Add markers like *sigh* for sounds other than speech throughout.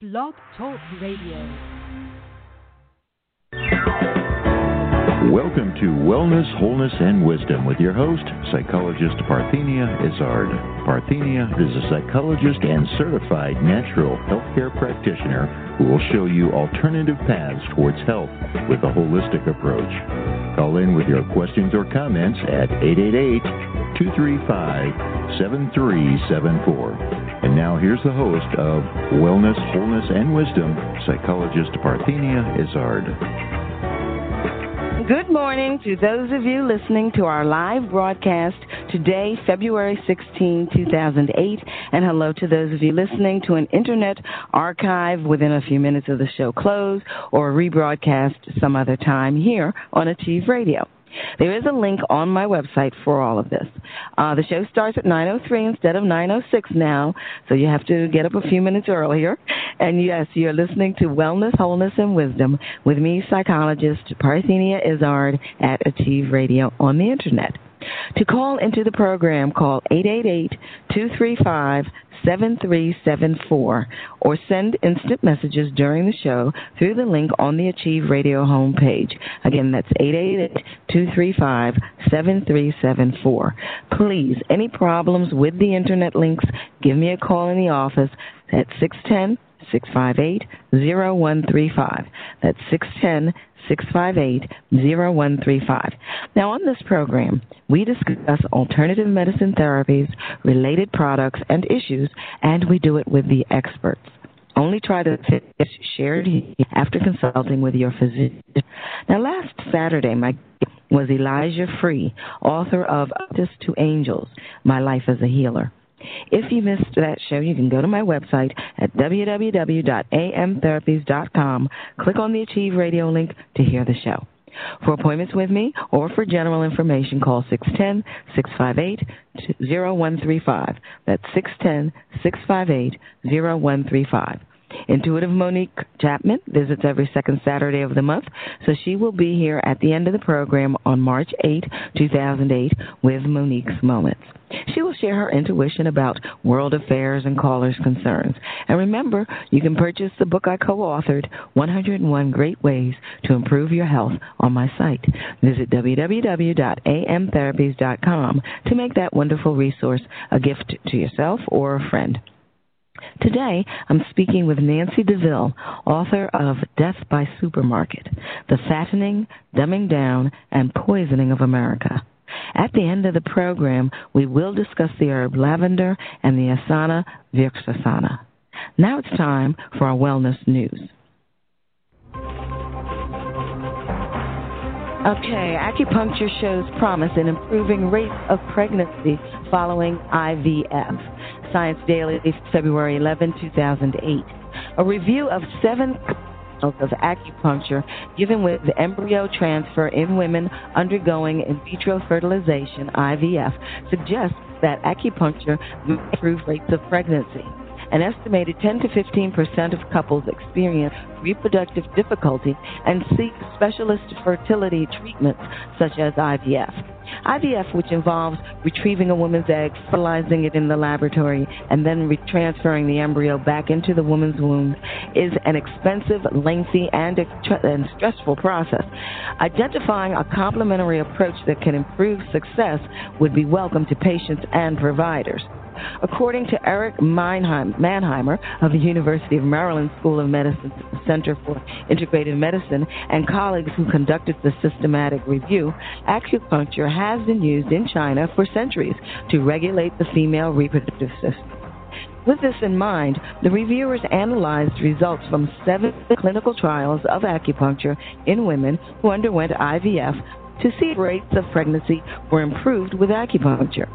Blog Talk Radio. Welcome to Wellness, Wholeness, and Wisdom with your host, psychologist Parthenia Izzard. Parthenia is a psychologist and certified natural healthcare practitioner who will show you alternative paths towards health with a holistic approach. Call in with your questions or comments at 888 235 7374. And now here's the host of Wellness, Wholeness, and Wisdom, psychologist Parthenia Izzard. Good morning to those of you listening to our live broadcast today, February 16, 2008, and hello to those of you listening to an internet archive within a few minutes of the show close or rebroadcast some other time here on Achieve Radio. There is a link on my website for all of this. Uh, the show starts at 9.03 instead of 9.06 now, so you have to get up a few minutes earlier. And yes, you're listening to Wellness, Wholeness, and Wisdom with me, psychologist Parthenia Izzard at Achieve Radio on the Internet. To call into the program, call 888 235 7374 or send instant messages during the show through the link on the Achieve Radio homepage. Again, that's 888-235-7374. Please, any problems with the internet links, give me a call in the office at 610 658 0135. That's 610 658 0135. Now, on this program, we discuss alternative medicine therapies, related products, and issues, and we do it with the experts. Only try to fit shared after consulting with your physician. Now, last Saturday, my was Elijah Free, author of Us to Angels My Life as a Healer. If you missed that show, you can go to my website at www.amtherapies.com, click on the Achieve Radio link to hear the show. For appointments with me or for general information, call 610 658 0135. That's 610 658 0135. Intuitive Monique Chapman visits every second Saturday of the month, so she will be here at the end of the program on March 8, 2008, with Monique's Moments. She will share her intuition about world affairs and callers' concerns. And remember, you can purchase the book I co authored, 101 Great Ways to Improve Your Health, on my site. Visit www.amtherapies.com to make that wonderful resource a gift to yourself or a friend. Today, I'm speaking with Nancy Deville, author of Death by Supermarket The Fattening, Dumbing Down, and Poisoning of America. At the end of the program, we will discuss the herb lavender and the asana vrksasana. Now it's time for our wellness news. Okay, acupuncture shows promise in improving rates of pregnancy following IVF. Science Daily, February 11, 2008. A review of seven of acupuncture given with embryo transfer in women undergoing in vitro fertilization, IVF, suggests that acupuncture may improve rates of pregnancy. An estimated 10 to 15 percent of couples experience reproductive difficulty and seek specialist fertility treatments such as IVF. IVF, which involves retrieving a woman's egg, fertilizing it in the laboratory, and then transferring the embryo back into the woman's womb, is an expensive, lengthy, and, and stressful process. Identifying a complementary approach that can improve success would be welcome to patients and providers. According to Eric Manheimer of the University of Maryland School of Medicine Center for Integrative Medicine and colleagues who conducted the systematic review, acupuncture has been used in China for centuries to regulate the female reproductive system. With this in mind, the reviewers analyzed results from seven clinical trials of acupuncture in women who underwent IVF to see if rates of pregnancy were improved with acupuncture.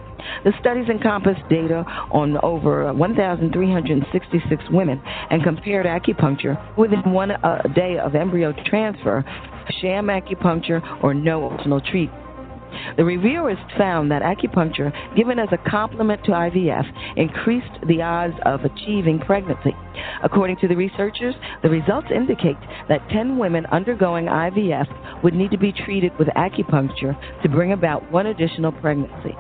The studies encompassed data on over 1,366 women and compared acupuncture within one uh, day of embryo transfer, sham acupuncture, or no optional treatment. The reviewers found that acupuncture, given as a complement to IVF, increased the odds of achieving pregnancy. According to the researchers, the results indicate that 10 women undergoing IVF would need to be treated with acupuncture to bring about one additional pregnancy.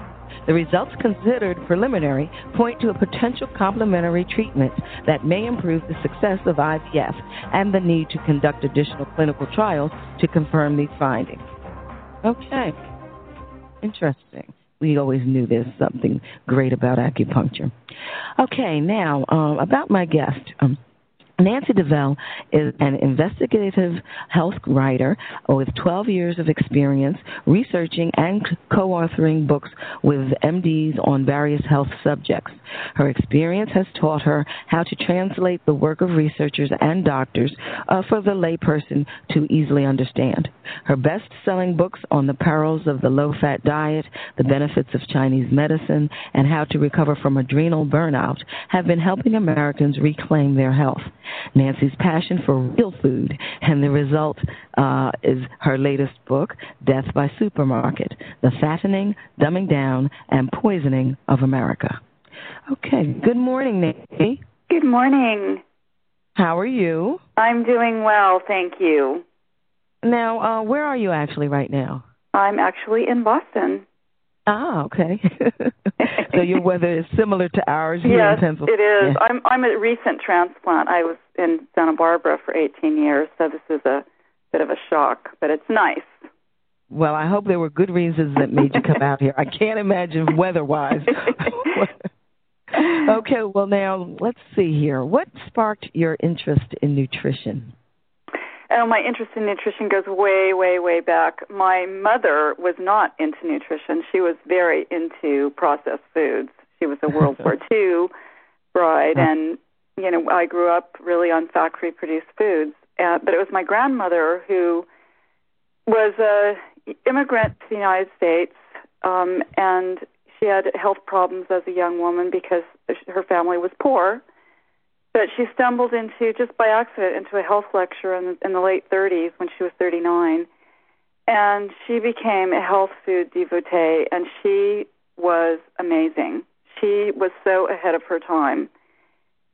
The results considered preliminary point to a potential complementary treatment that may improve the success of IVF and the need to conduct additional clinical trials to confirm these findings. Okay. Interesting. We always knew there's something great about acupuncture. Okay, now um, about my guest. Um, Nancy Deville is an investigative health writer with 12 years of experience researching and co authoring books with MDs on various health subjects. Her experience has taught her how to translate the work of researchers and doctors uh, for the layperson to easily understand. Her best selling books on the perils of the low fat diet, the benefits of Chinese medicine, and how to recover from adrenal burnout have been helping Americans reclaim their health. Nancy's passion for real food, and the result uh, is her latest book, Death by Supermarket The Fattening, Dumbing Down, and Poisoning of America. Okay, good morning, Nancy. Good morning. How are you? I'm doing well, thank you. Now, uh, where are you actually right now? I'm actually in Boston. Ah, okay. *laughs* so your weather is similar to ours here yes, in Pennsylvania. it is. I'm I'm a recent transplant. I was in Santa Barbara for 18 years, so this is a bit of a shock, but it's nice. Well, I hope there were good reasons that made you come out here. I can't imagine weather-wise. *laughs* okay, well now let's see here. What sparked your interest in nutrition? Oh, my interest in nutrition goes way, way, way back. My mother was not into nutrition. She was very into processed foods. She was a *laughs* World War II bride, and you know, I grew up really on factory-produced foods. Uh, but it was my grandmother who was a immigrant to the United States, um, and she had health problems as a young woman because her family was poor but she stumbled into, just by accident, into a health lecture in, in the late 30s when she was 39. And she became a health food devotee, and she was amazing. She was so ahead of her time.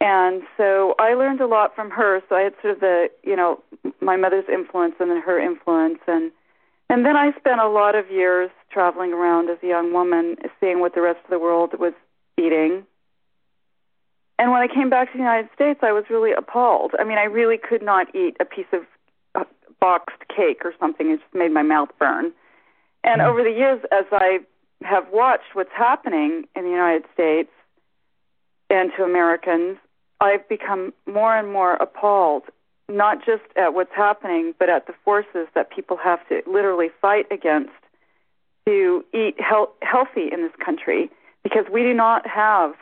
And so I learned a lot from her. So I had sort of the, you know, my mother's influence and then her influence. And, and then I spent a lot of years traveling around as a young woman, seeing what the rest of the world was eating and when I came back to the United States, I was really appalled. I mean, I really could not eat a piece of uh, boxed cake or something. It just made my mouth burn. And mm-hmm. over the years, as I have watched what's happening in the United States and to Americans, I've become more and more appalled, not just at what's happening, but at the forces that people have to literally fight against to eat he- healthy in this country because we do not have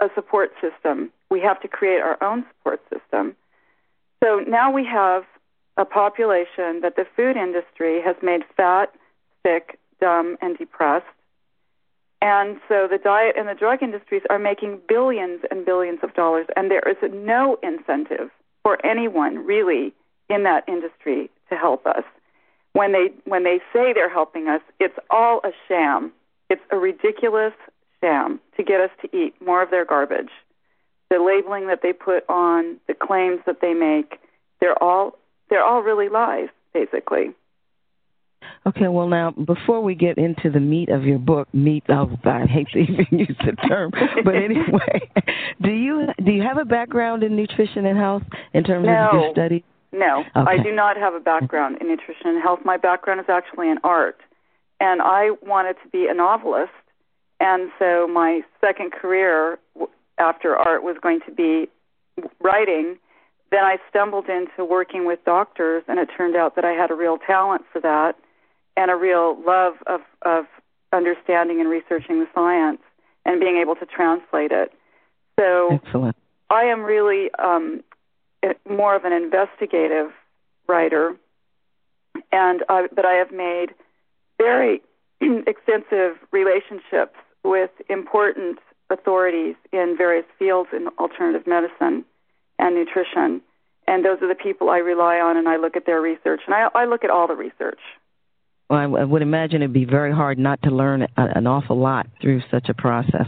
a support system. We have to create our own support system. So now we have a population that the food industry has made fat, sick, dumb, and depressed. And so the diet and the drug industries are making billions and billions of dollars, and there is no incentive for anyone really in that industry to help us. When they when they say they're helping us, it's all a sham. It's a ridiculous sham to get us to eat more of their garbage. The labeling that they put on, the claims that they make, they're all they're all really lies, basically. Okay, well now before we get into the meat of your book, meat oh I hate to even *laughs* use the term. But anyway, *laughs* do you do you have a background in nutrition and health in terms no. of your study? No, okay. I do not have a background in nutrition and health. My background is actually in art. And I wanted to be a novelist and so my second career after art was going to be writing. Then I stumbled into working with doctors, and it turned out that I had a real talent for that and a real love of, of understanding and researching the science and being able to translate it. So Excellent. I am really um, more of an investigative writer, and I, but I have made very *clears throat* extensive relationships with important authorities in various fields in alternative medicine and nutrition. And those are the people I rely on, and I look at their research. And I, I look at all the research. Well, I, would imagine it'd be very hard not to learn an awful lot through such a process.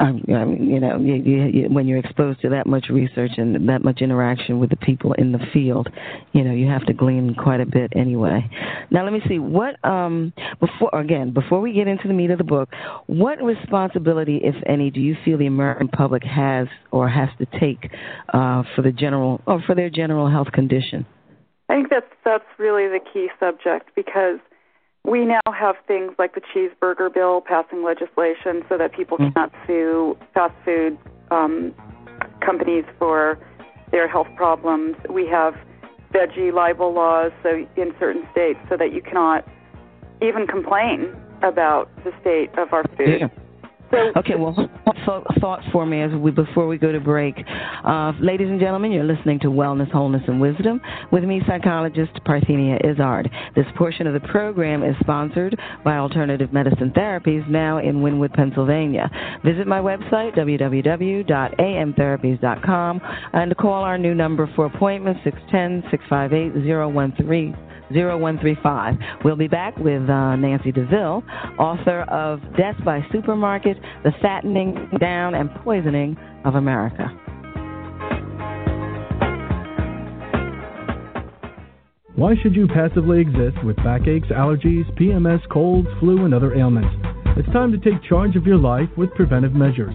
Um, I mean, you know, you, you, when you're exposed to that much research and that much interaction with the people in the field, you know, you have to glean quite a bit anyway. Now, let me see what um, before again before we get into the meat of the book, what responsibility, if any, do you feel the American public has or has to take uh, for the general or for their general health condition? I think that's that's really the key subject because we now have things like the cheeseburger bill passing legislation so that people mm. cannot sue fast food um, companies for their health problems. We have veggie libel laws so in certain states so that you cannot even complain about the state of our food. Yeah. Okay, well, thought for me as we before we go to break, uh, ladies and gentlemen, you're listening to Wellness, Wholeness, and Wisdom with me, psychologist Parthenia Izzard. This portion of the program is sponsored by Alternative Medicine Therapies, now in Wynnewood, Pennsylvania. Visit my website www.amtherapies.com and call our new number for appointments 610 658 013. 0135. We'll be back with uh, Nancy Deville, author of Death by Supermarket The Fattening Down and Poisoning of America. Why should you passively exist with backaches, allergies, PMS, colds, flu, and other ailments? It's time to take charge of your life with preventive measures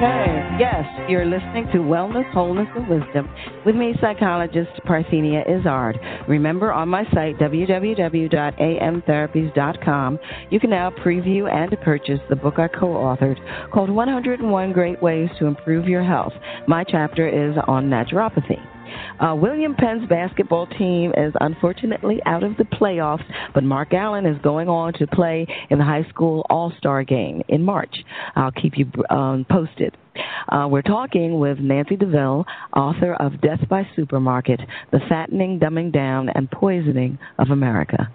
Okay. Yes, you're listening to Wellness, Wholeness, and Wisdom with me, psychologist Parthenia Izzard. Remember, on my site, www.amtherapies.com, you can now preview and purchase the book I co authored called 101 Great Ways to Improve Your Health. My chapter is on naturopathy. Uh, William Penn's basketball team is unfortunately out of the playoffs, but Mark Allen is going on to play in the high school All Star game in March. I'll keep you um, posted. Uh, we're talking with Nancy Deville, author of Death by Supermarket The Fattening, Dumbing Down, and Poisoning of America.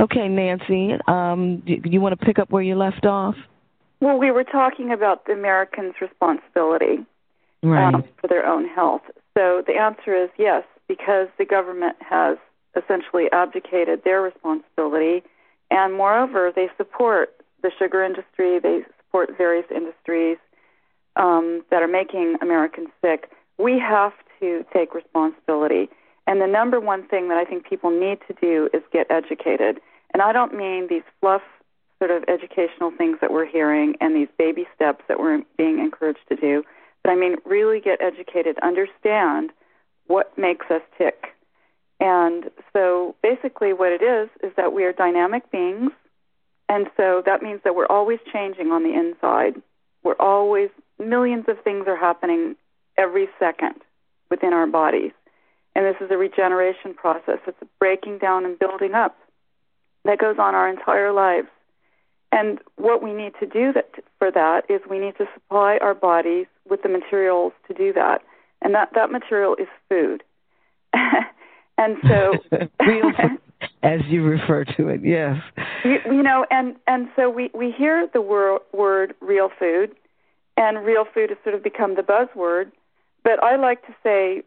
Okay, Nancy, um, do you want to pick up where you left off? Well, we were talking about the Americans' responsibility right. um, for their own health. So the answer is yes, because the government has essentially abdicated their responsibility, and moreover, they support the sugar industry, they support various industries um, that are making Americans sick. We have to take responsibility. And the number one thing that I think people need to do is get educated. And I don't mean these fluff sort of educational things that we're hearing and these baby steps that we're being encouraged to do. I mean, really get educated, understand what makes us tick. And so basically, what it is, is that we are dynamic beings. And so that means that we're always changing on the inside. We're always, millions of things are happening every second within our bodies. And this is a regeneration process. It's a breaking down and building up that goes on our entire lives. And what we need to do that, for that is we need to supply our bodies with the materials to do that. And that, that material is food. *laughs* and so *laughs* real *laughs* as you refer to it, yes. You, you know, and and so we we hear the wor- word real food and real food has sort of become the buzzword, but I like to say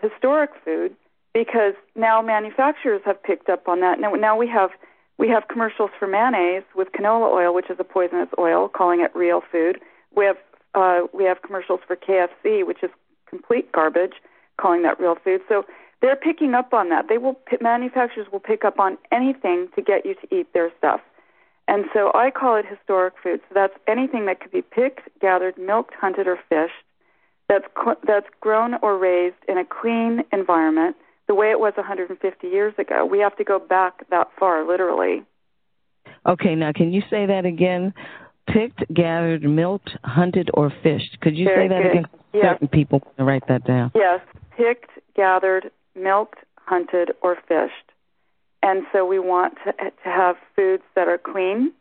historic food because now manufacturers have picked up on that. Now now we have we have commercials for mayonnaise with canola oil, which is a poisonous oil, calling it real food. We have uh, we have commercials for KFC, which is complete garbage, calling that real food. So they're picking up on that. They will manufacturers will pick up on anything to get you to eat their stuff. And so I call it historic food. So that's anything that could be picked, gathered, milked, hunted, or fished. That's cl- that's grown or raised in a clean environment the way it was 150 years ago. We have to go back that far, literally. Okay, now can you say that again? Picked, gathered, milked, hunted, or fished. Could you Very say that good. again? Yes. Certain people want to write that down. Yes, picked, gathered, milked, hunted, or fished. And so we want to, to have foods that are clean,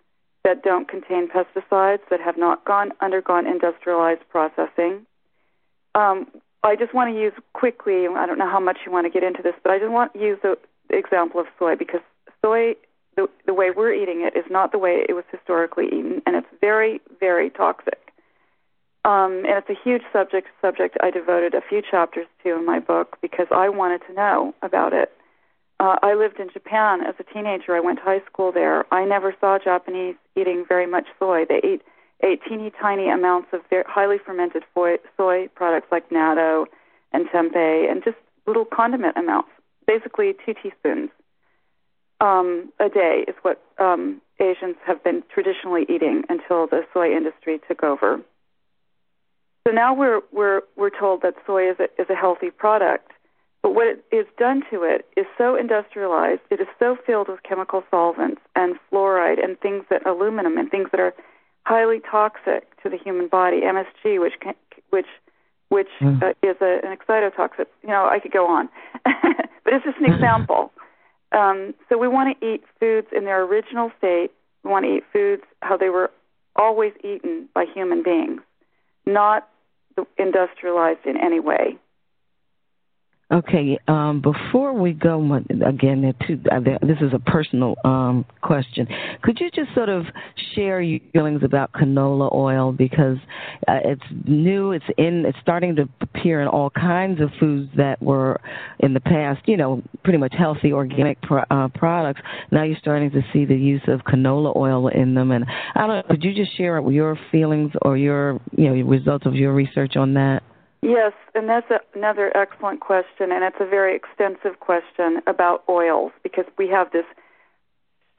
that don't contain pesticides, that have not gone undergone industrialized processing. Um, I just want to use quickly. I don't know how much you want to get into this, but I just want to use the example of soy because soy, the, the way we're eating it, is not the way it was historically eaten, and it's very, very toxic. Um, and it's a huge subject subject I devoted a few chapters to in my book because I wanted to know about it. Uh, I lived in Japan as a teenager. I went to high school there. I never saw Japanese eating very much soy. They ate ate teeny tiny amounts of very highly fermented soy, soy products like natto and tempeh, and just little condiment amounts, basically two teaspoons um, a day is what um, Asians have been traditionally eating until the soy industry took over. So now we're we're we're told that soy is a, is a healthy product, but what it is done to it is so industrialized. It is so filled with chemical solvents and fluoride and things that aluminum and things that are highly toxic to the human body. MSG, which can, which which Mm. uh, is a, an excitotoxic. You know, I could go on, *laughs* but it's just an *laughs* example. Um, so we want to eat foods in their original state. We want to eat foods how they were always eaten by human beings, not industrialized in any way. Okay, um, before we go again, uh, this is a personal um, question. Could you just sort of share your feelings about canola oil because uh, it's new, it's in, it's starting to appear in all kinds of foods that were in the past, you know, pretty much healthy organic pro- uh, products. Now you're starting to see the use of canola oil in them, and I don't. Could you just share your feelings or your, you know, results of your research on that? Yes, and that's a, another excellent question, and it's a very extensive question about oils because we have this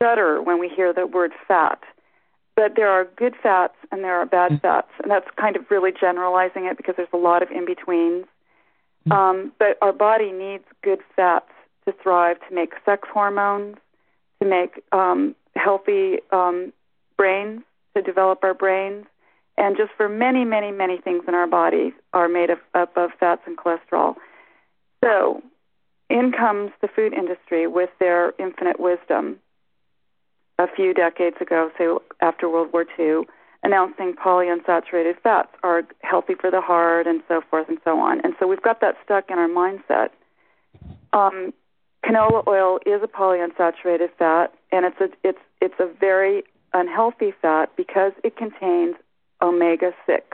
shudder when we hear the word fat. But there are good fats and there are bad fats, and that's kind of really generalizing it because there's a lot of in betweens. Um, but our body needs good fats to thrive, to make sex hormones, to make um, healthy um, brains, to develop our brains and just for many, many, many things in our bodies are made of, up of fats and cholesterol. So, in comes the food industry with their infinite wisdom a few decades ago, say after World War II, announcing polyunsaturated fats are healthy for the heart and so forth and so on. And so we've got that stuck in our mindset. Um, canola oil is a polyunsaturated fat, and it's a it's it's a very unhealthy fat because it contains omega 6.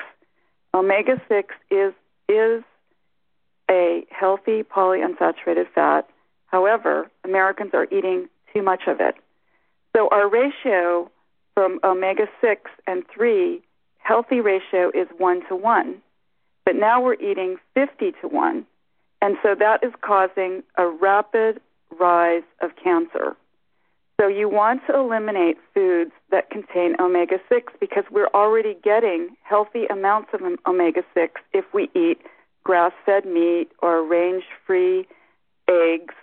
Omega 6 is is a healthy polyunsaturated fat. However, Americans are eating too much of it. So our ratio from omega 6 and 3, healthy ratio is 1 to 1. But now we're eating 50 to 1. And so that is causing a rapid rise of cancer. So you want to eliminate foods that contain omega 6 because we're already getting healthy amounts of omega 6 if we eat grass fed meat or range free eggs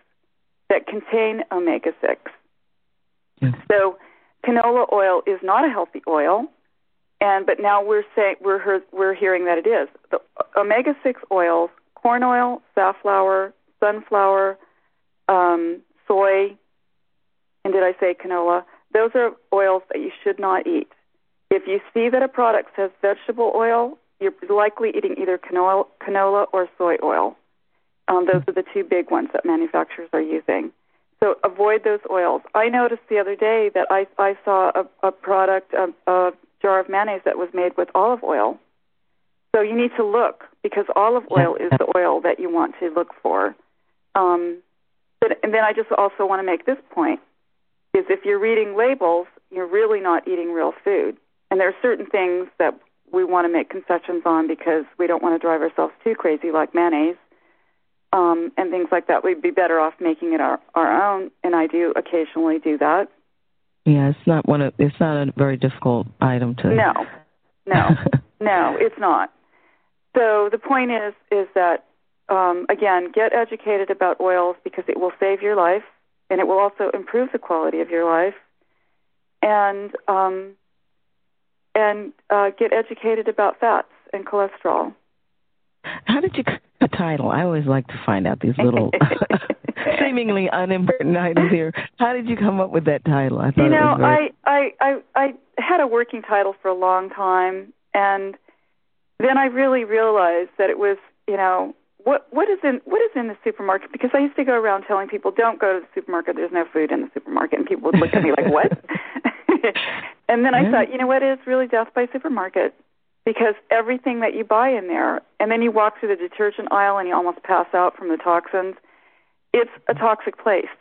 that contain omega 6. Yes. So canola oil is not a healthy oil. And but now we're saying we're we're hearing that it is. The omega six oils, corn oil, safflower, sunflower, um, soy, and did I say canola? Those are oils that you should not eat. If you see that a product says vegetable oil, you're likely eating either canola, or soy oil. Um, those are the two big ones that manufacturers are using. So avoid those oils. I noticed the other day that I, I saw a, a product, a, a jar of mayonnaise that was made with olive oil. So you need to look because olive oil is the oil that you want to look for. Um, but, and then I just also want to make this point is if you're reading labels, you're really not eating real food. And there are certain things that we want to make concessions on because we don't want to drive ourselves too crazy, like mayonnaise um, and things like that. We'd be better off making it our, our own, and I do occasionally do that. Yeah, it's not one of it's not a very difficult item to. No, no, *laughs* no, it's not. So the point is is that um, again, get educated about oils because it will save your life and it will also improve the quality of your life. And um, and uh, get educated about fats and cholesterol. How did you the title? I always like to find out these little *laughs* *laughs* seemingly unimportant items here. How did you come up with that title? I thought you know. I, I I I had a working title for a long time, and then I really realized that it was you know what what is in what is in the supermarket? Because I used to go around telling people don't go to the supermarket. There's no food in the supermarket. And people would look at me like what? *laughs* And then I thought you know what? Is really death by supermarket because everything that you buy in there and then you walk through the detergent aisle and you almost pass out from the toxins it's a toxic place.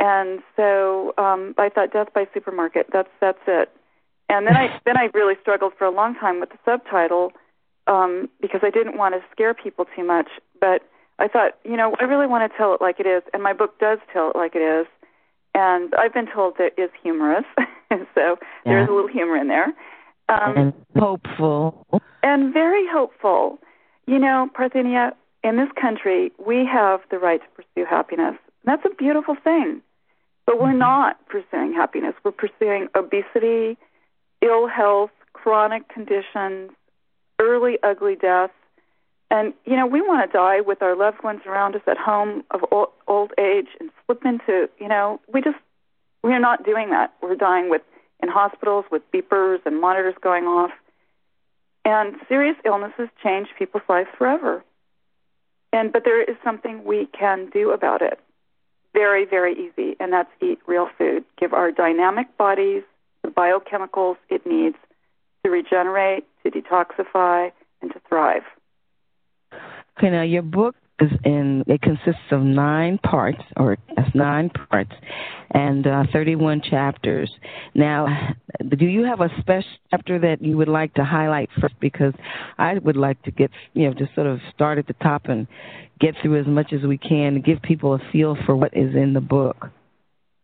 And so um I thought death by supermarket that's that's it. And then I *laughs* then I really struggled for a long time with the subtitle um, because I didn't want to scare people too much. But I thought, you know, I really want to tell it like it is, and my book does tell it like it is. And I've been told that it is humorous, *laughs* so yeah. there's a little humor in there. Um, and hopeful. And very hopeful. You know, Parthenia, in this country, we have the right to pursue happiness. That's a beautiful thing. But we're mm-hmm. not pursuing happiness. We're pursuing obesity, ill health, chronic conditions, early, ugly death. And, you know, we want to die with our loved ones around us at home of old, old age and slip into, you know, we just, we're not doing that. We're dying with, in hospitals with beepers and monitors going off. And serious illnesses change people's lives forever. And, but there is something we can do about it. Very, very easy. And that's eat real food. Give our dynamic bodies the biochemicals it needs to regenerate, to detoxify, and to thrive. Okay, now your book is in, it consists of nine parts, or that's nine parts, and uh, 31 chapters. Now, do you have a special chapter that you would like to highlight first? Because I would like to get, you know, just sort of start at the top and get through as much as we can to give people a feel for what is in the book.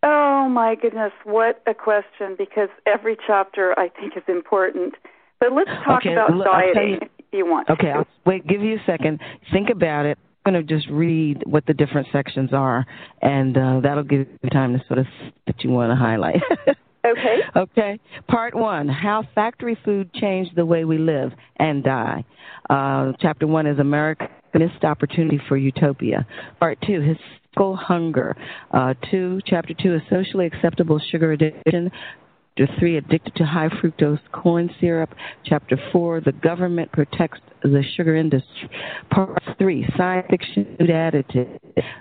Oh my goodness, what a question! Because every chapter I think is important. But let's talk okay, about look, dieting. You, you, want? Okay, I'll, wait. Give you a second. Think about it. I'm going to just read what the different sections are, and uh, that'll give you time to sort of that you want to highlight. *laughs* okay. Okay. Part one: How factory food changed the way we live and die. Uh, chapter one is America missed opportunity for utopia. Part two: His physical hunger. Uh, two, chapter two is socially acceptable sugar addiction. Chapter 3, Addicted to High Fructose Corn Syrup. Chapter 4, The Government Protects the Sugar Industry. Part 3, Science Fiction Food Additive.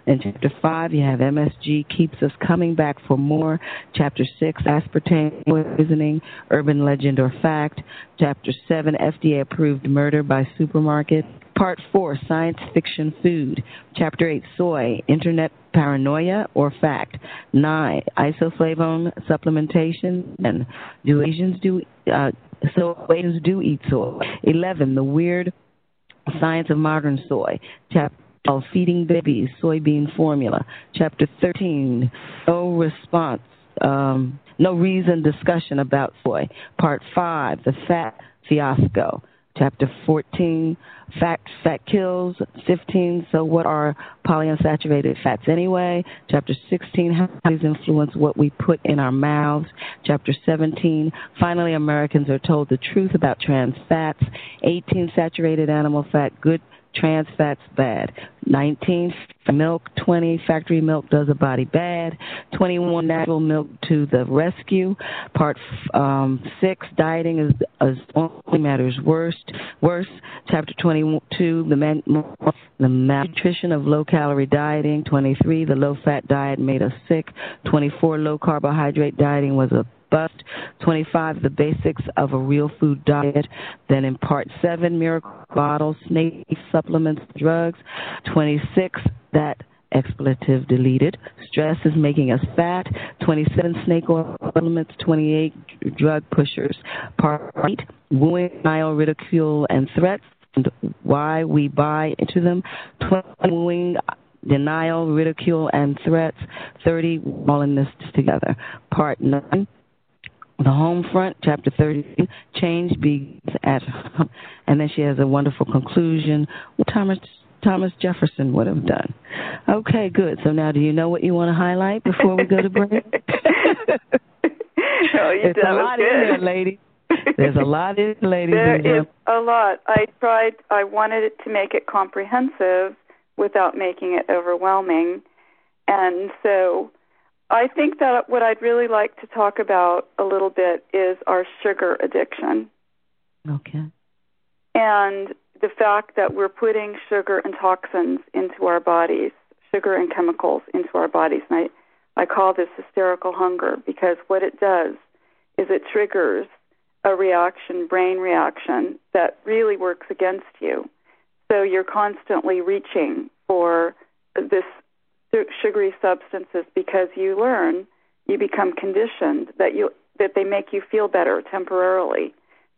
In Chapter 5, you have MSG Keeps Us Coming Back for More. Chapter 6, Aspartame Poisoning, Urban Legend or Fact. Chapter 7, FDA Approved Murder by Supermarket. Part 4, Science Fiction Food. Chapter 8, Soy, Internet Paranoia or Fact. 9, Isoflavone Supplementation. And do Asians do, uh, so Asians do eat soy. 11, The Weird Science of Modern Soy. Chapter 12, Feeding Babies, Soybean Formula. Chapter 13, No Response. Um, no reason discussion about soy. Part 5, The Fat Fiasco. Chapter 14, Fat, fat Kills. 15, So What Are Polyunsaturated Fats Anyway? Chapter 16, How these influence what we put in our mouths. Chapter 17, Finally, Americans are told the truth about trans fats. 18, Saturated animal fat, good trans fats bad. 19 milk, 20 factory milk does a body bad. 21 natural milk to the rescue. Part um, 6 dieting is, is only matters worst. Worse. Chapter 22 the man, the malnutrition of low calorie dieting. 23 the low fat diet made us sick. 24 low carbohydrate dieting was a bust. 25, the basics of a real food diet. Then in part 7, miracle bottles, snake supplements, drugs. 26, that expletive deleted. Stress is making us fat. 27 snake oil supplements. 28 drug pushers. Part 8 wooing, denial, ridicule, and threats. And why we buy into them. 20 wooing, denial, ridicule, and threats. 30 all in this together. Part 9 the home front, chapter 30, change begins at home. And then she has a wonderful conclusion. What time Thomas Jefferson would have done. Okay, good. So now, do you know what you want to highlight before we go to break? *laughs* oh, you There's a lot good. in there, lady. There's a lot in there, ladies There is a lot. I tried. I wanted it to make it comprehensive without making it overwhelming, and so I think that what I'd really like to talk about a little bit is our sugar addiction Okay. and the fact that we're putting sugar and toxins into our bodies, sugar and chemicals into our bodies. And I, I call this hysterical hunger because what it does is it triggers a reaction, brain reaction, that really works against you. So you're constantly reaching for this sugary substances because you learn, you become conditioned that you that they make you feel better temporarily.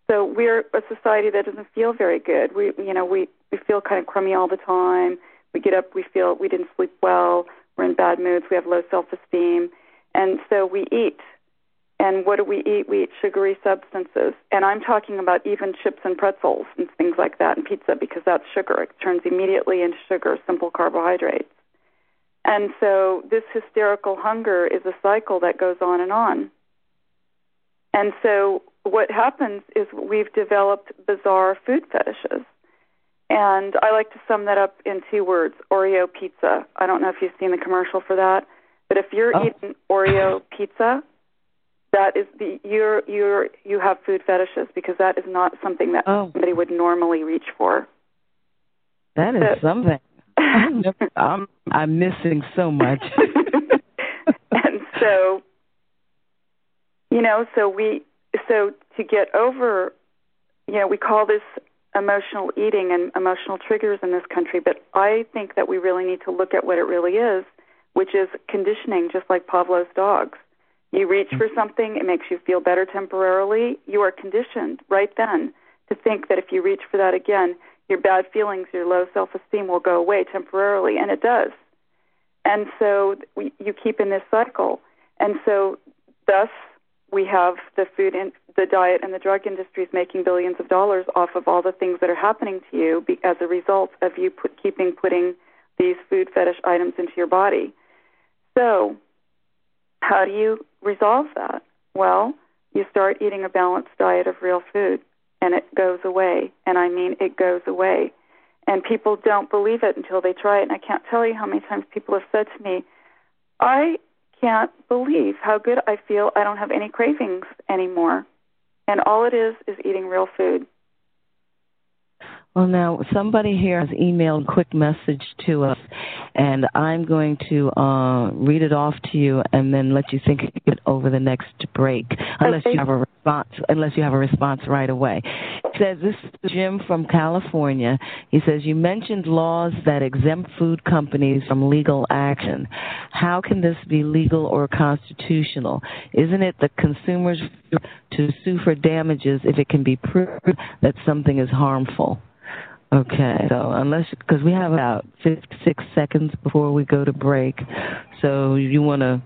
So we're a society that doesn't feel very good. We you know we we feel kind of crummy all the time. We get up, we feel we didn't sleep well. We're in bad moods. We have low self-esteem, and so we eat. And what do we eat? We eat sugary substances. And I'm talking about even chips and pretzels and things like that and pizza because that's sugar. It turns immediately into sugar, simple carbohydrates. And so this hysterical hunger is a cycle that goes on and on. And so what happens is we've developed bizarre food fetishes. And I like to sum that up in two words Oreo pizza. I don't know if you've seen the commercial for that, but if you're Oh. eating Oreo pizza, that is the you're you're you have food fetishes because that is not something that Oh. somebody would normally reach for. That is So- something. *laughs* I'm, I'm I'm missing so much. *laughs* and so you know so we so to get over you know we call this emotional eating and emotional triggers in this country but i think that we really need to look at what it really is which is conditioning just like pavlov's dogs you reach for something it makes you feel better temporarily you are conditioned right then to think that if you reach for that again your bad feelings your low self esteem will go away temporarily and it does and so we, you keep in this cycle. And so, thus, we have the food and the diet and the drug industries making billions of dollars off of all the things that are happening to you be, as a result of you put, keeping putting these food fetish items into your body. So, how do you resolve that? Well, you start eating a balanced diet of real food, and it goes away. And I mean, it goes away and people don't believe it until they try it. And I can't tell you how many times people have said to me, I can't believe how good I feel. I don't have any cravings anymore. And all it is is eating real food. Well, now somebody here has emailed a quick message to us, and I'm going to uh, read it off to you, and then let you think it over the next break, unless Okay. you have a response. Unless you have a response right away. It says this is Jim from California. He says you mentioned laws that exempt food companies from legal action. How can this be legal or constitutional? Isn't it the consumer's to sue for damages if it can be proved that something is harmful? Okay, so unless because we have about 56 seconds before we go to break, so you want to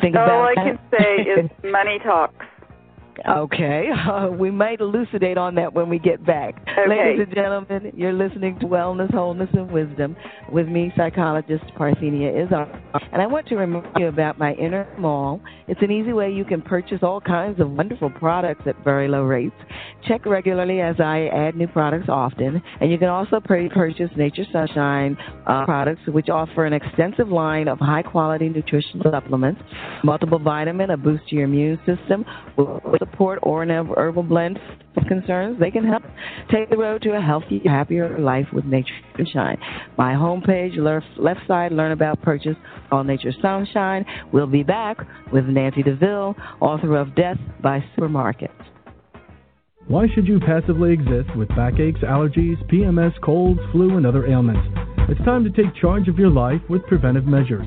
think about it? all I that? can say is *laughs* money talks. Okay, uh, *laughs* we might elucidate on that when we get back. Okay. Ladies and gentlemen, you're listening to Wellness, Wholeness, and Wisdom with me, psychologist Parthenia Izzard. And I want to remind you about my inner mall. It's an easy way you can purchase all kinds of wonderful products at very low rates. Check regularly as I add new products often. And you can also purchase Nature Sunshine uh, products, which offer an extensive line of high quality nutritional supplements, multiple vitamin, a boost to your immune system, with support or an herbal blend concerns, they can help take the road to a healthier, happier life with Nature Sunshine. My homepage, left, left side, learn about purchase all Nature Sunshine. We'll be back with Nancy Deville, author of Death by Supermarket. Why should you passively exist with backaches, allergies, PMS, colds, flu, and other ailments? It's time to take charge of your life with preventive measures.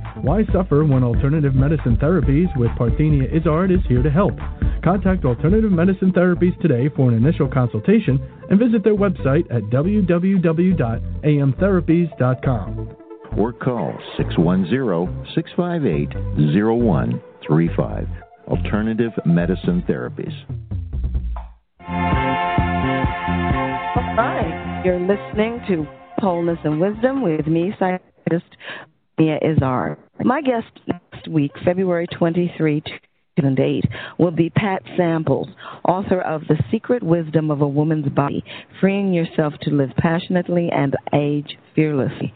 Why suffer when alternative medicine therapies with Parthenia Izzard is here to help? Contact Alternative Medicine Therapies today for an initial consultation and visit their website at www.amtherapies.com or call 610 658 0135. Alternative Medicine Therapies. All right. You're listening to Wholeness and Wisdom with me, scientist Mia Izzard. My guest next week, February 23, 2008, will be Pat Samples, author of The Secret Wisdom of a Woman's Body Freeing Yourself to Live Passionately and Age Fearlessly.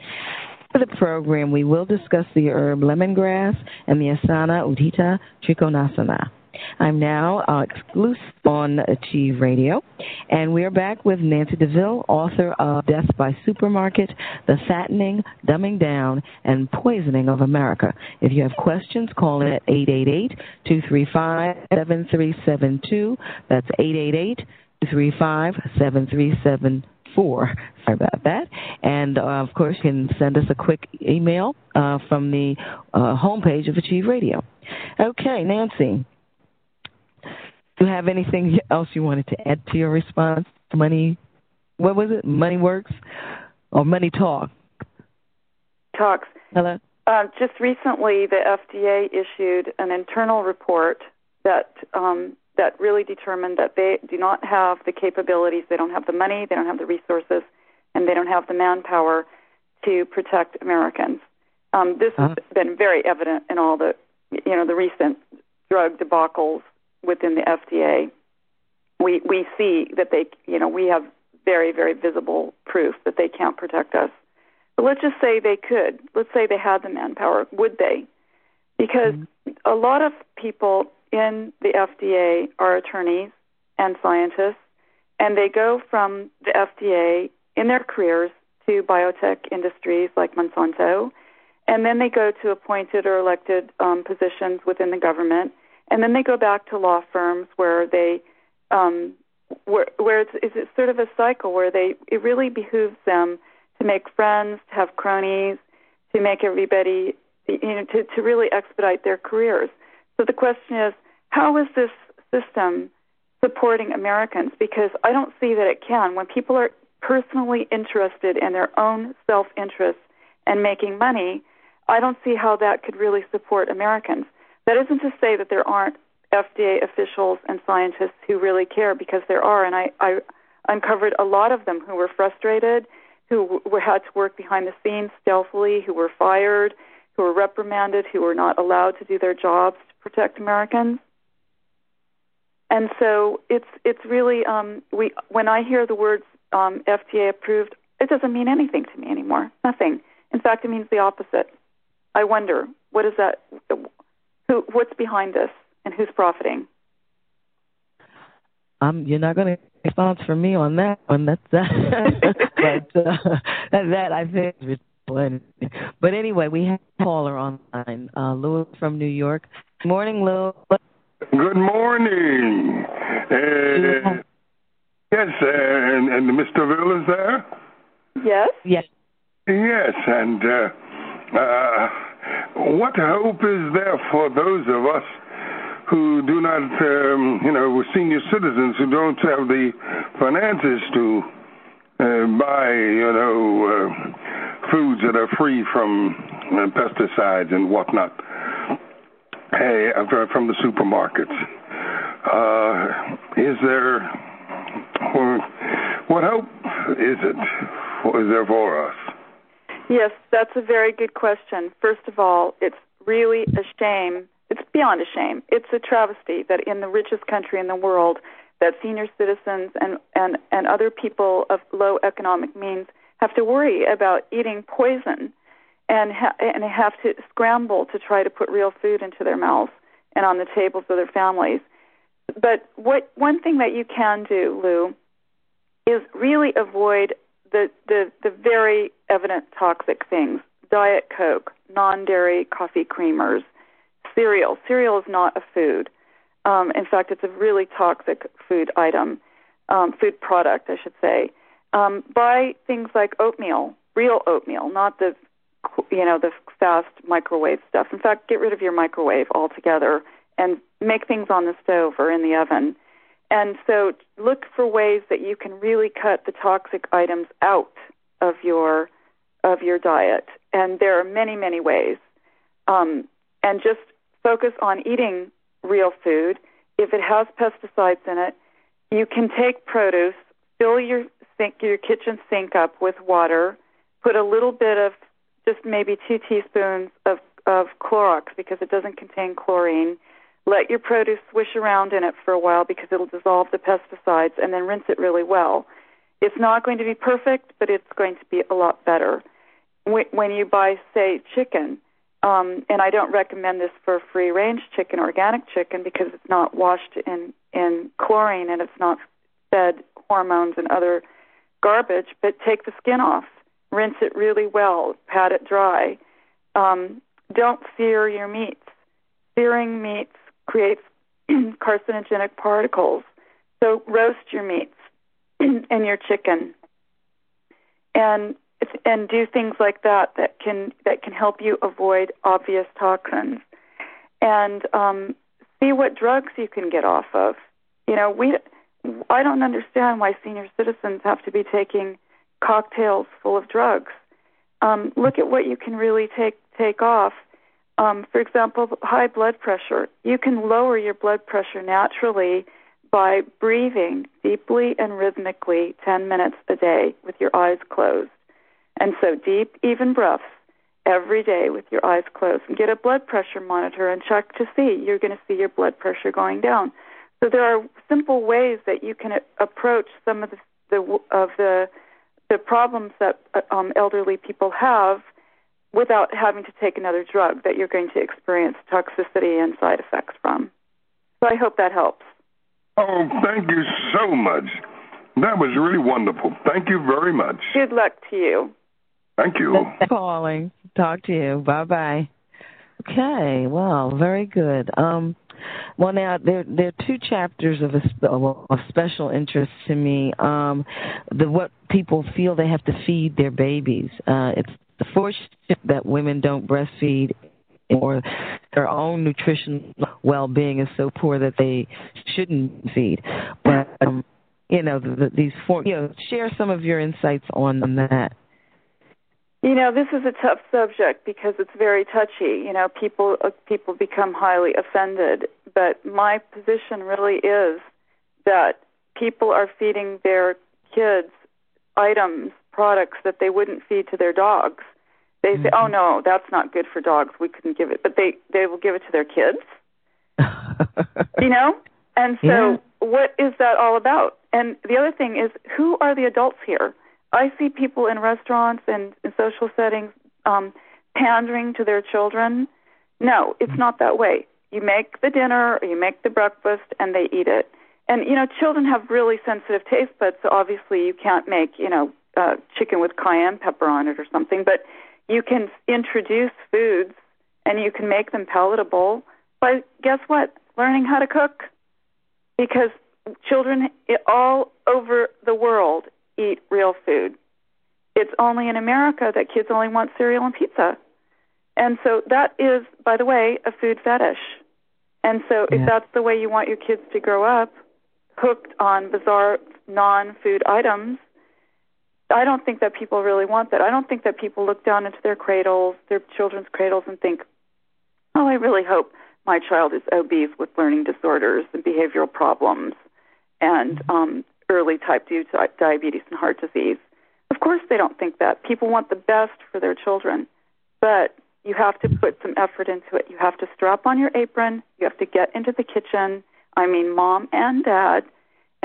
For the program, we will discuss the herb lemongrass and the asana Utthita Trikonasana. I'm now uh, exclusive on Achieve Radio, and we're back with Nancy Deville, author of Death by Supermarket, The Fattening, Dumbing Down, and Poisoning of America. If you have questions, call in at 888-235-7372. That's 888-235-7374. Sorry about that. And, uh, of course, you can send us a quick email uh, from the uh, homepage of Achieve Radio. Okay, Nancy do you have anything else you wanted to add to your response? Money, what was it? Money works or money talk? Talks. Hello. Uh, just recently, the FDA issued an internal report that um, that really determined that they do not have the capabilities, they don't have the money, they don't have the resources, and they don't have the manpower to protect Americans. Um, this uh-huh. has been very evident in all the you know the recent drug debacles within the FDA, we we see that they you know we have very very visible proof that they can't protect us. But let's just say they could. Let's say they had the manpower. Would they? Because mm-hmm. a lot of people in the FDA are attorneys and scientists, and they go from the FDA in their careers to biotech industries like Monsanto, and then they go to appointed or elected um, positions within the government and then they go back to law firms where they um, where where it's, it's sort of a cycle where they it really behooves them to make friends, to have cronies, to make everybody you know to to really expedite their careers. So the question is, how is this system supporting Americans? Because I don't see that it can. When people are personally interested in their own self-interest and making money, I don't see how that could really support Americans. That isn't to say that there aren't FDA officials and scientists who really care, because there are, and I, I uncovered a lot of them who were frustrated, who had to work behind the scenes stealthily, who were fired, who were reprimanded, who were not allowed to do their jobs to protect Americans. And so it's it's really um, we when I hear the words um, FDA approved, it doesn't mean anything to me anymore. Nothing. In fact, it means the opposite. I wonder what is that? Who, what's behind this, and who's profiting? Um, you're not going to response from me on that one. That's *laughs* that. but uh, that I think is But anyway, we have a caller online, uh, Lewis from New York. Good morning, Lewis. Good morning. Uh, yes, uh, and, and Mr. Ville is there. Yes. Yes. Yes, and uh, uh, what hope is there for those of us who do not, um, you know, senior citizens who don't have the finances to uh, buy, you know, uh, foods that are free from uh, pesticides and whatnot hey, from the supermarkets? Uh, is there, what hope is it? Is there for us? Yes, that's a very good question. First of all, it's really a shame. It's beyond a shame. It's a travesty that in the richest country in the world, that senior citizens and and and other people of low economic means have to worry about eating poison and ha- and have to scramble to try to put real food into their mouths and on the tables of their families. But what one thing that you can do, Lou, is really avoid the, the, the very evident toxic things diet coke, non dairy coffee creamers, cereal. Cereal is not a food. Um, in fact, it's a really toxic food item, um, food product, I should say. Um, buy things like oatmeal, real oatmeal, not the you know the fast microwave stuff. In fact, get rid of your microwave altogether and make things on the stove or in the oven. And so, look for ways that you can really cut the toxic items out of your of your diet. And there are many, many ways. Um, and just focus on eating real food. If it has pesticides in it, you can take produce, fill your sink, your kitchen sink up with water, put a little bit of just maybe two teaspoons of of Clorox because it doesn't contain chlorine. Let your produce swish around in it for a while because it'll dissolve the pesticides, and then rinse it really well. It's not going to be perfect, but it's going to be a lot better. When you buy, say, chicken, um, and I don't recommend this for free range chicken, organic chicken, because it's not washed in, in chlorine and it's not fed hormones and other garbage, but take the skin off, rinse it really well, pat it dry. Um, don't sear your meats. Searing meats creates *clears throat* carcinogenic particles. So roast your meats *clears throat* and your chicken. And and do things like that that can that can help you avoid obvious toxins, and um, see what drugs you can get off of. You know, we I don't understand why senior citizens have to be taking cocktails full of drugs. Um, look at what you can really take take off. Um, for example, high blood pressure. You can lower your blood pressure naturally by breathing deeply and rhythmically 10 minutes a day with your eyes closed. And so deep, even breaths every day with your eyes closed and get a blood pressure monitor and check to see. You're going to see your blood pressure going down. So there are simple ways that you can a- approach some of the, the of the the problems that uh, um, elderly people have without having to take another drug that you're going to experience toxicity and side effects from. So I hope that helps. Oh, thank you so much. That was really wonderful. Thank you very much. Good luck to you. Thank you. calling. Talk to you. Bye bye. Okay. Well, very good. Um, well, now there there are two chapters of a, of special interest to me. Um, the what people feel they have to feed their babies. Uh, it's the fortune that women don't breastfeed or their own nutrition well-being is so poor that they shouldn't feed. But um, you know, the, the, these four. You know, share some of your insights on that. You know, this is a tough subject because it's very touchy. You know, people uh, people become highly offended, but my position really is that people are feeding their kids items, products that they wouldn't feed to their dogs. They mm-hmm. say, "Oh no, that's not good for dogs. We couldn't give it," but they they will give it to their kids. *laughs* you know, and so yeah. what is that all about? And the other thing is, who are the adults here? I see people in restaurants and in social settings um, pandering to their children. No, it's not that way. You make the dinner or you make the breakfast and they eat it. And you know, children have really sensitive taste buds, so obviously you can't make you know uh, chicken with cayenne pepper on it or something. But you can introduce foods and you can make them palatable by guess what? Learning how to cook. Because children all over the world eat real food. It's only in America that kids only want cereal and pizza. And so that is, by the way, a food fetish. And so yeah. if that's the way you want your kids to grow up, hooked on bizarre non food items, I don't think that people really want that. I don't think that people look down into their cradles, their children's cradles, and think, oh, I really hope my child is obese with learning disorders and behavioral problems and mm-hmm. um, early type 2 diabetes and heart disease. Of course, they don't think that. People want the best for their children, but you have to put some effort into it. You have to strap on your apron, you have to get into the kitchen. I mean, mom and dad,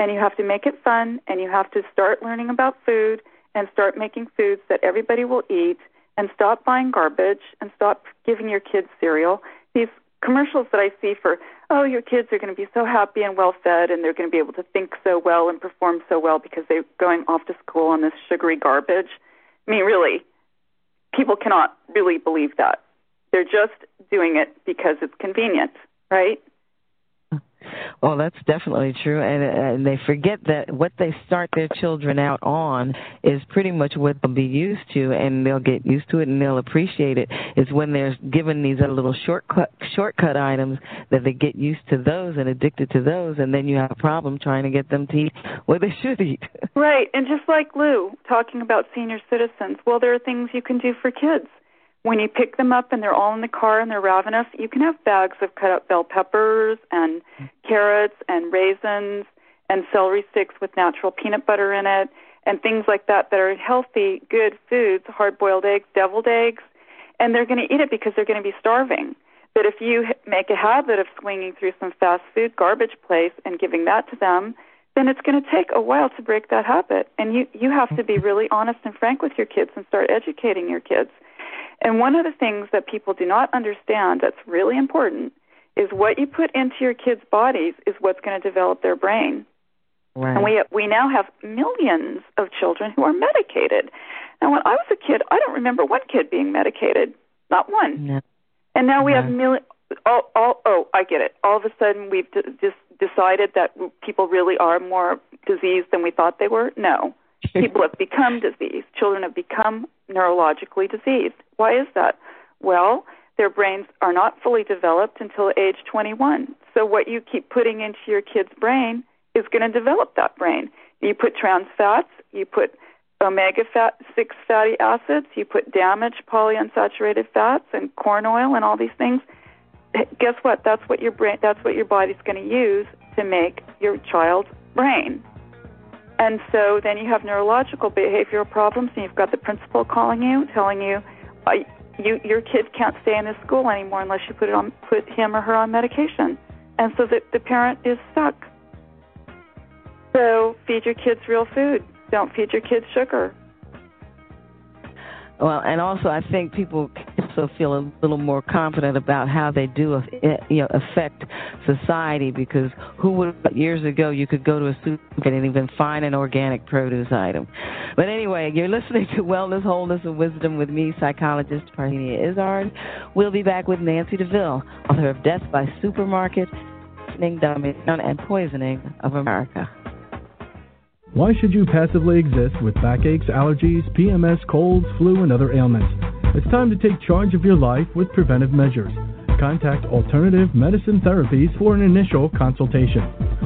and you have to make it fun, and you have to start learning about food and start making foods that everybody will eat, and stop buying garbage and stop giving your kids cereal. These commercials that I see for, oh, your kids are going to be so happy and well fed and they're going to be able to think so well and perform so well because they're going off to school on this sugary garbage. I mean, really, people cannot really believe that. They're just doing it because it's convenient, right? Well, that's definitely true, and and they forget that what they start their children out on is pretty much what they'll be used to, and they'll get used to it and they'll appreciate it. Is when they're given these little shortcut shortcut items that they get used to those and addicted to those, and then you have a problem trying to get them to eat what they *laughs* should eat. Right, and just like Lou talking about senior citizens, well, there are things you can do for kids when you pick them up and they're all in the car and they're ravenous, you can have bags of cut up bell peppers and carrots and raisins and celery sticks with natural peanut butter in it and things like that that are healthy, good foods, hard boiled eggs, deviled eggs, and they're going to eat it because they're going to be starving. But if you make a habit of swinging through some fast food garbage place and giving that to them, then it's going to take a while to break that habit. And you you have to be mm-hmm. really honest and frank with your kids and start educating your kids and one of the things that people do not understand that's really important is what you put into your kids' bodies is what's going to develop their brain. Right. And we we now have millions of children who are medicated. Now, when I was a kid, I don't remember one kid being medicated, not one. No. And now we No. have million. All, all, oh, I get it. All of a sudden, we've d- just decided that people really are more diseased than we thought they were. No, *laughs* people have become diseased. Children have become neurologically diseased. Why is that? Well, their brains are not fully developed until age 21. So what you keep putting into your kid's brain is going to develop that brain. You put trans fats, you put omega fat, 6 fatty acids, you put damaged polyunsaturated fats and corn oil and all these things. Guess what? That's what your brain that's what your body's going to use to make your child's brain. And so then you have neurological behavioral problems, and you've got the principal calling you, telling you, you your kid can't stay in this school anymore unless you put it on, put him or her on medication, and so the the parent is stuck. So feed your kids real food. Don't feed your kids sugar. Well, and also I think people also feel a little more confident about how they do uh, you know affect society because who would years ago you could go to a supermarket and even find an organic produce item. But anyway, you're listening to Wellness, Wholeness, and Wisdom with me, psychologist Parthenia Izzard. We'll be back with Nancy Deville, author of Death by Supermarket, Dumbing Down, and Poisoning of America. Why should you passively exist with backaches, allergies, PMS, colds, flu, and other ailments? It's time to take charge of your life with preventive measures. Contact Alternative Medicine Therapies for an initial consultation.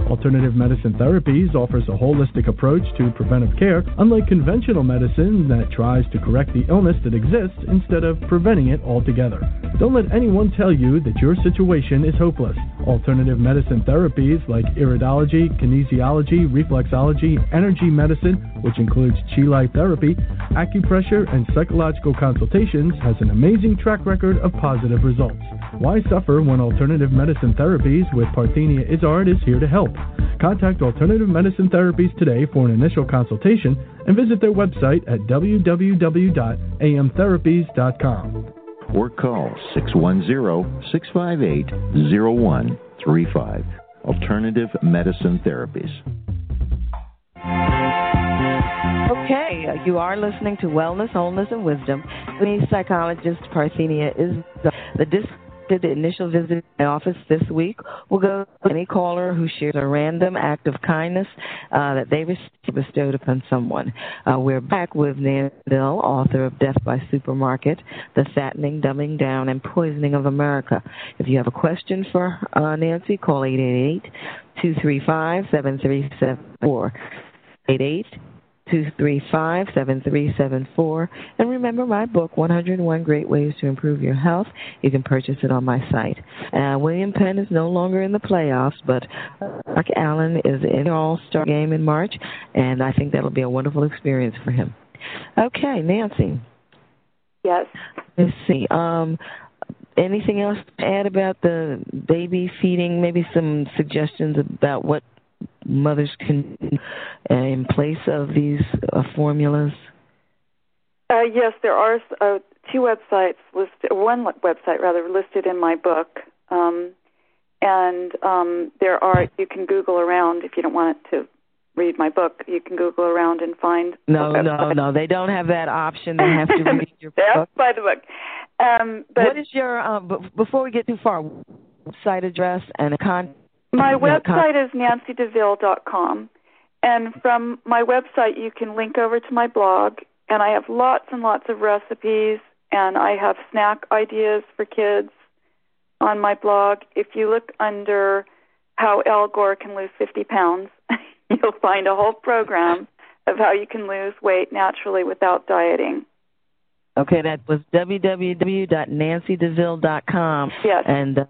Alternative Medicine Therapies offers a holistic approach to preventive care, unlike conventional medicine that tries to correct the illness that exists instead of preventing it altogether. Don't let anyone tell you that your situation is hopeless. Alternative medicine therapies like iridology, kinesiology, reflexology, energy medicine, which includes chi light therapy, acupressure, and psychological consultations, has an amazing track record of positive results. Why suffer when alternative medicine therapies with Parthenia Izzard is here to help? Contact Alternative Medicine Therapies today for an initial consultation and visit their website at www.amtherapies.com. or call 610-658-0135. Alternative Medicine Therapies. Okay, you are listening to Wellness, Wholeness, and Wisdom. with psychologist Parthenia is the dis- did the initial visit to my office this week. We'll go to any caller who shares a random act of kindness uh, that they bestowed upon someone. Uh, we're back with Nancy Bill, author of Death by Supermarket, The Fattening, Dumbing Down, and Poisoning of America. If you have a question for uh, Nancy, call 888 235 7374. 88 235 7374. And remember my book, 101 Great Ways to Improve Your Health. You can purchase it on my site. Uh, William Penn is no longer in the playoffs, but Mark Allen is in the All Star game in March, and I think that'll be a wonderful experience for him. Okay, Nancy. Yes. Let's see. Um, anything else to add about the baby feeding? Maybe some suggestions about what mothers can uh, in place of these uh, formulas? Uh, yes, there are uh, two websites listed, one website rather listed in my book, um, and um, there are. You can Google around if you don't want to read my book. You can Google around and find. No, no, no. They don't have that option. They have to read your *laughs* They have book. to buy the book. Um, but what is your um, b- before we get too far website address and a con? My website is nancydeville.com, and from my website you can link over to my blog, and I have lots and lots of recipes, and I have snack ideas for kids on my blog. If you look under how Al Gore can lose 50 pounds, *laughs* you'll find a whole program of how you can lose weight naturally without dieting. Okay, that was www.nancydeville.com. Yes. And uh,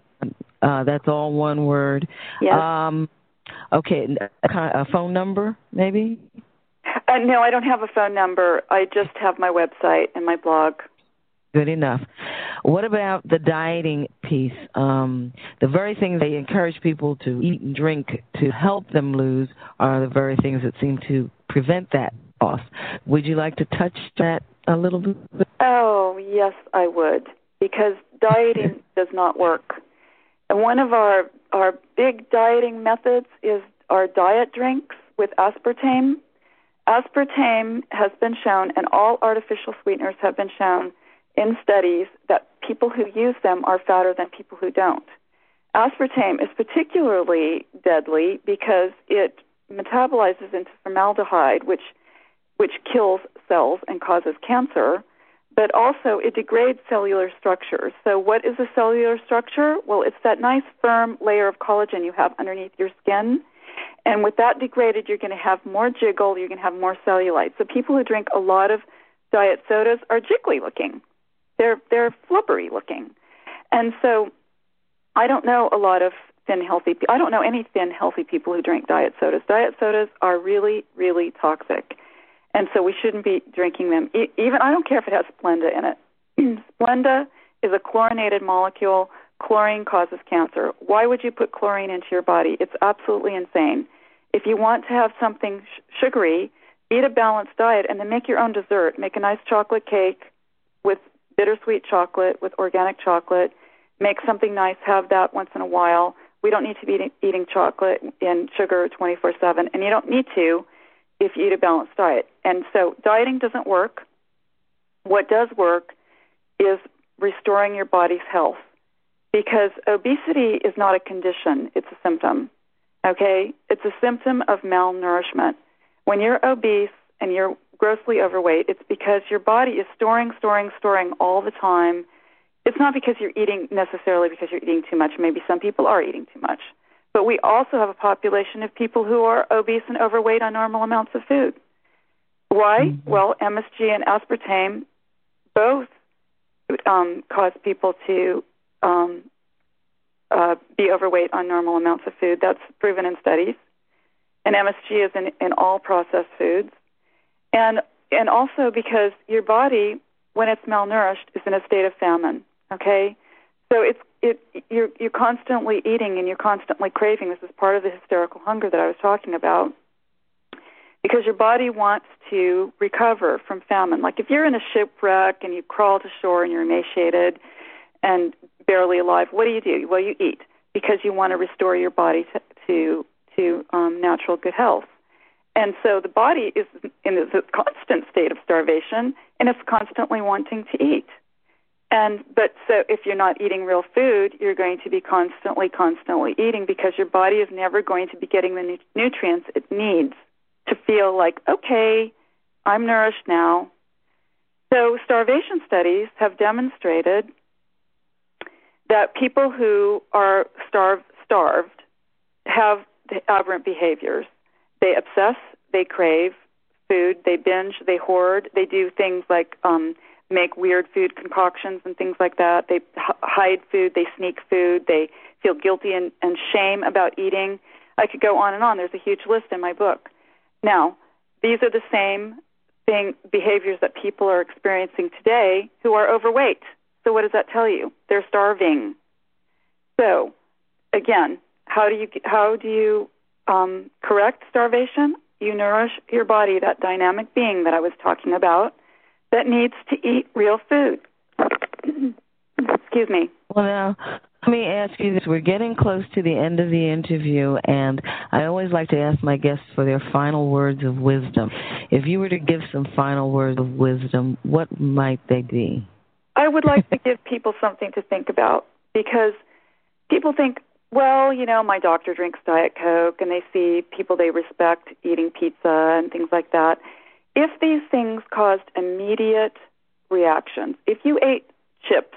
uh, that's all one word. Yes. Um, okay, a, a phone number maybe? Uh, no, I don't have a phone number. I just have my website and my blog. Good enough. What about the dieting piece? Um, the very things they encourage people to eat and drink to help them lose are the very things that seem to prevent that loss. Would you like to touch that a little bit? Oh, yes, I would, because dieting *laughs* does not work. One of our our big dieting methods is our diet drinks with aspartame. Aspartame has been shown, and all artificial sweeteners have been shown in studies that people who use them are fatter than people who don't. Aspartame is particularly deadly because it metabolizes into formaldehyde, which which kills cells and causes cancer, but also it degrades cellular structures. So, what is a cellular structure? Well, it's that nice firm layer of collagen you have underneath your skin. And with that degraded, you're going to have more jiggle, you're going to have more cellulite. So, people who drink a lot of diet sodas are jiggly looking. They're they're flubbery looking. And so I don't know a lot of thin healthy I don't know any thin healthy people who drink diet sodas. Diet sodas are really really toxic and so we shouldn't be drinking them. E- even I don't care if it has Splenda in it. *clears throat* Splenda is a chlorinated molecule. Chlorine causes cancer. Why would you put chlorine into your body? It's absolutely insane. If you want to have something sh- sugary, eat a balanced diet and then make your own dessert. Make a nice chocolate cake with bittersweet chocolate, with organic chocolate. Make something nice. Have that once in a while. We don't need to be eating, chocolate and sugar 24 7, and you don't need to if you eat a balanced diet. And so dieting doesn't work. What does work is restoring your body's health because obesity is not a condition, it's a symptom. Okay? It's a symptom of malnourishment. When you're obese and you're grossly overweight, it's because your body is storing, storing, storing all the time. It's not because you're eating necessarily because you're eating too much. Maybe some people are eating too much. But we also have a population of people who are obese and overweight on normal amounts of food. Why? Mm-hmm. Well, MSG and aspartame both um, cause people to um, uh, be overweight on normal amounts of food. That's proven in studies. And MSG is in, in all processed foods. And and also because your body, when it's malnourished, is in a state of famine. Okay, so it's it you're you're constantly eating and you're constantly craving. This is part of the hysterical hunger that I was talking about. Because your body wants to recover from famine. Like if you're in a shipwreck and you crawl to shore and you're emaciated and barely alive, what do you do? Well, you eat because you want to restore your body to to, to um, natural good health. And so the body is in a constant state of starvation and it's constantly wanting to eat. And but so if you're not eating real food, you're going to be constantly, constantly eating because your body is never going to be getting the nu- nutrients it needs to feel like, okay, I'm nourished now. So starvation studies have demonstrated that people who are starved, starved have aberrant behaviors. They obsess, they crave food, they binge, they hoard, they do things like um, make weird food concoctions and things like that. They h- hide food, they sneak food, they feel guilty and, and shame about eating. I could go on and on. There's a huge list in my book. Now, these are the same thing behaviors that people are experiencing today who are overweight. So what does that tell you? They're starving. So, again, how do you how do you um, correct starvation? You nourish your body, that dynamic being that I was talking about, that needs to eat real food. *clears throat* Excuse me. Well, now, let me ask you this. We're getting close to the end of the interview, and I always like to ask my guests for their final words of wisdom. If you were to give some final words of wisdom, what might they be? I would like to give people something to think about because people think, well, you know, my doctor drinks Diet Coke and they see people they respect eating pizza and things like that. If these things caused immediate reactions, if you ate chips,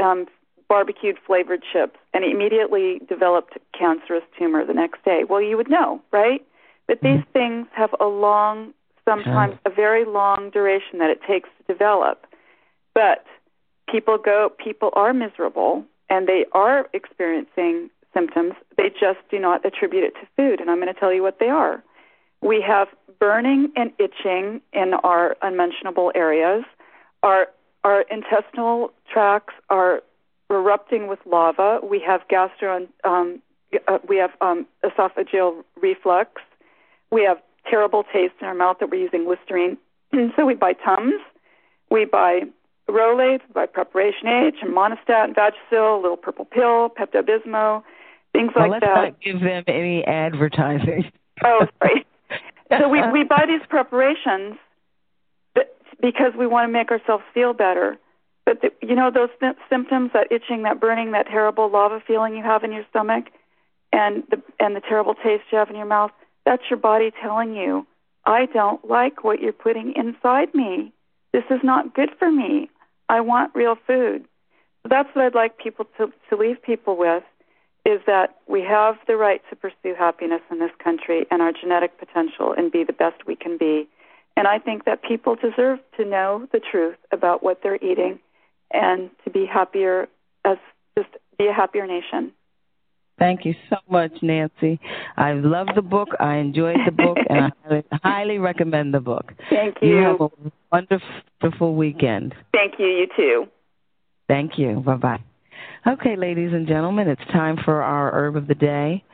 um, barbecued flavored chips, and immediately developed cancerous tumor the next day, well, you would know, right? But these mm-hmm. things have a long, sometimes a very long duration that it takes to develop. But people go, people are miserable and they are experiencing symptoms. They just do not attribute it to food. And I'm going to tell you what they are. We have burning and itching in our unmentionable areas. Our our intestinal tracts are erupting with lava. We have gastro um, uh, we have um, esophageal reflux. We have terrible taste in our mouth that we're using Listerine. *clears throat* so we buy Tums. We buy Rolaids, we buy Preparation H and Monistat and Vagisil, Little Purple Pill, Pepto Bismol, things well, like let's that. Let's not give them any advertising. oh, *laughs* sorry. So we we *laughs* buy these preparations because we want to make ourselves feel better. But the, you know those th- symptoms, that itching, that burning, that terrible lava feeling you have in your stomach, and the and the terrible taste you have in your mouth. That's your body telling you, I don't like what you're putting inside me. This is not good for me. I want real food. So that's what I'd like people to, to leave people with is that we have the right to pursue happiness in this country and our genetic potential and be the best we can be. And I think that people deserve to know the truth about what they're eating and to be happier as just be a happier nation. Thank you so much, Nancy. I love the book. I enjoyed the book, and I highly recommend the book. Thank you. You have a wonderful weekend. Thank you. You too. Thank you. Bye bye. Okay, ladies and gentlemen, it's time for our herb of the day.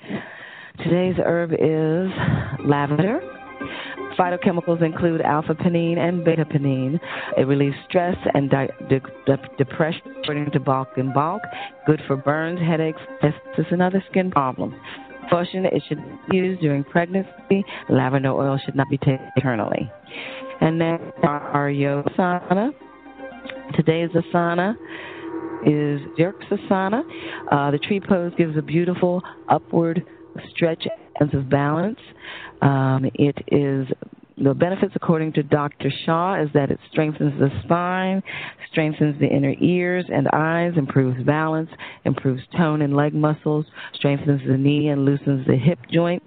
Today's herb is lavender. Phytochemicals include alpha pinene and beta pinene. It relieves stress and di- de- de- depression, according to Balch and Balch. Good for burns, headaches, testis, and other skin problems. Caution: It should be used during pregnancy. Lavender oil should not be taken internally. And then our yoga asana. Today's asana is Vrksasana. Uh, the tree pose gives a beautiful upward stretch sense of balance. Um, it is the benefits, according to Dr. Shaw, is that it strengthens the spine, strengthens the inner ears and eyes, improves balance, improves tone and leg muscles, strengthens the knee and loosens the hip joint,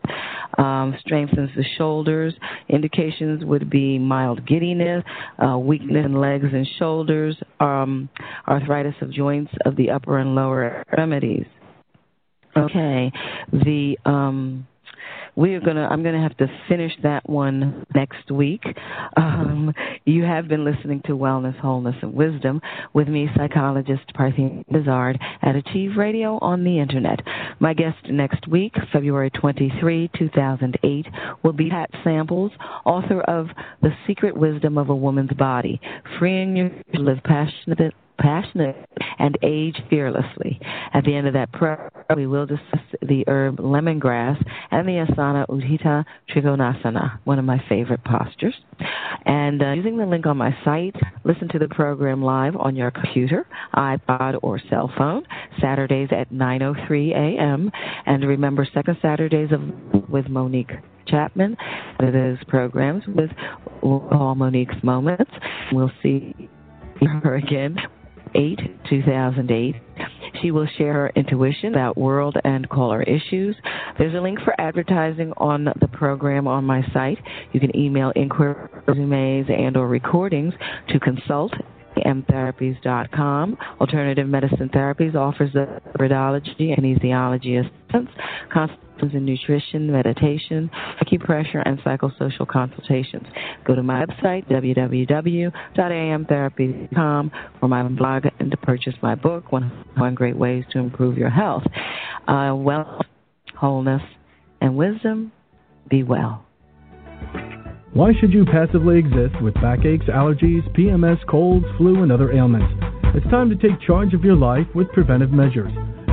um, strengthens the shoulders. Indications would be mild giddiness, uh, weakness in legs and shoulders, um, arthritis of joints of the upper and lower extremities. Okay, the um, we are gonna i'm gonna have to finish that one next week. Um, you have been listening to wellness wholeness and wisdom with me psychologist parthenia Izzard at achieve radio on the internet. My guest next week february 23 2008 will be pat samples author of the secret wisdom of a woman's body freeing you to live passionate passionate and age fearlessly. At the end of that prayer, we will discuss the herb lemongrass and the asana Utthita Trikonasana, one of my favorite postures. And uh, using the link on my site, listen to the program live on your computer, iPod, or cell phone, Saturdays at 9.03 a.m. And remember, second Saturdays of with Monique Chapman. Those programs with all Monique's moments. We'll see her again 8, 2008. She will share her intuition about world and caller issues. There's a link for advertising on the program on my site. You can email inquiries, resumes, and or recordings to consult mtherapies.com. Alternative Medicine Therapies offers the iridology and kinesiology assistance, in nutrition, meditation, acupressure, and psychosocial consultations. Go to my website, www.amtherapy.com, for my blog and to purchase my book, One, One Great Ways to Improve Your Health. Uh, wealth, wholeness, and wisdom. Be well. Why should you passively exist with backaches, allergies, PMS, colds, flu, and other ailments? It's time to take charge of your life with preventive measures.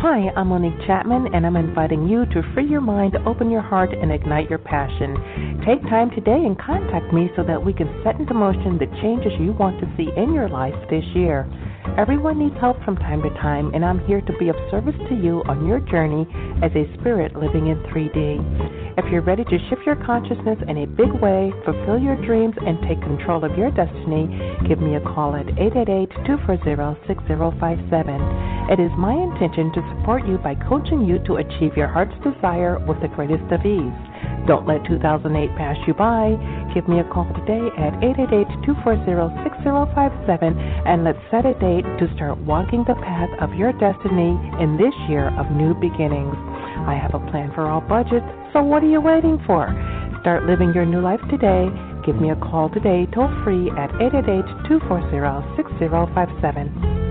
Hi, I'm Monique Chapman, and I'm inviting you to free your mind, open your heart, and ignite your passion. Take time today and contact me so that we can set into motion the changes you want to see in your life this year. Everyone needs help from time to time, and I'm here to be of service to you on your journey as a spirit living in 3D. If you're ready to shift your consciousness in a big way, fulfill your dreams, and take control of your destiny, give me a call at 888-240-6057. It is my intention to support you by coaching you to achieve your heart's desire with the greatest of ease. Don't let 2008 pass you by. Give me a call today at 888-240-6057 and let's set a date to start walking the path of your destiny in this year of new beginnings. I have a plan for all budgets, so what are you waiting for? Start living your new life today. Give me a call today, toll free at 888 240 6057.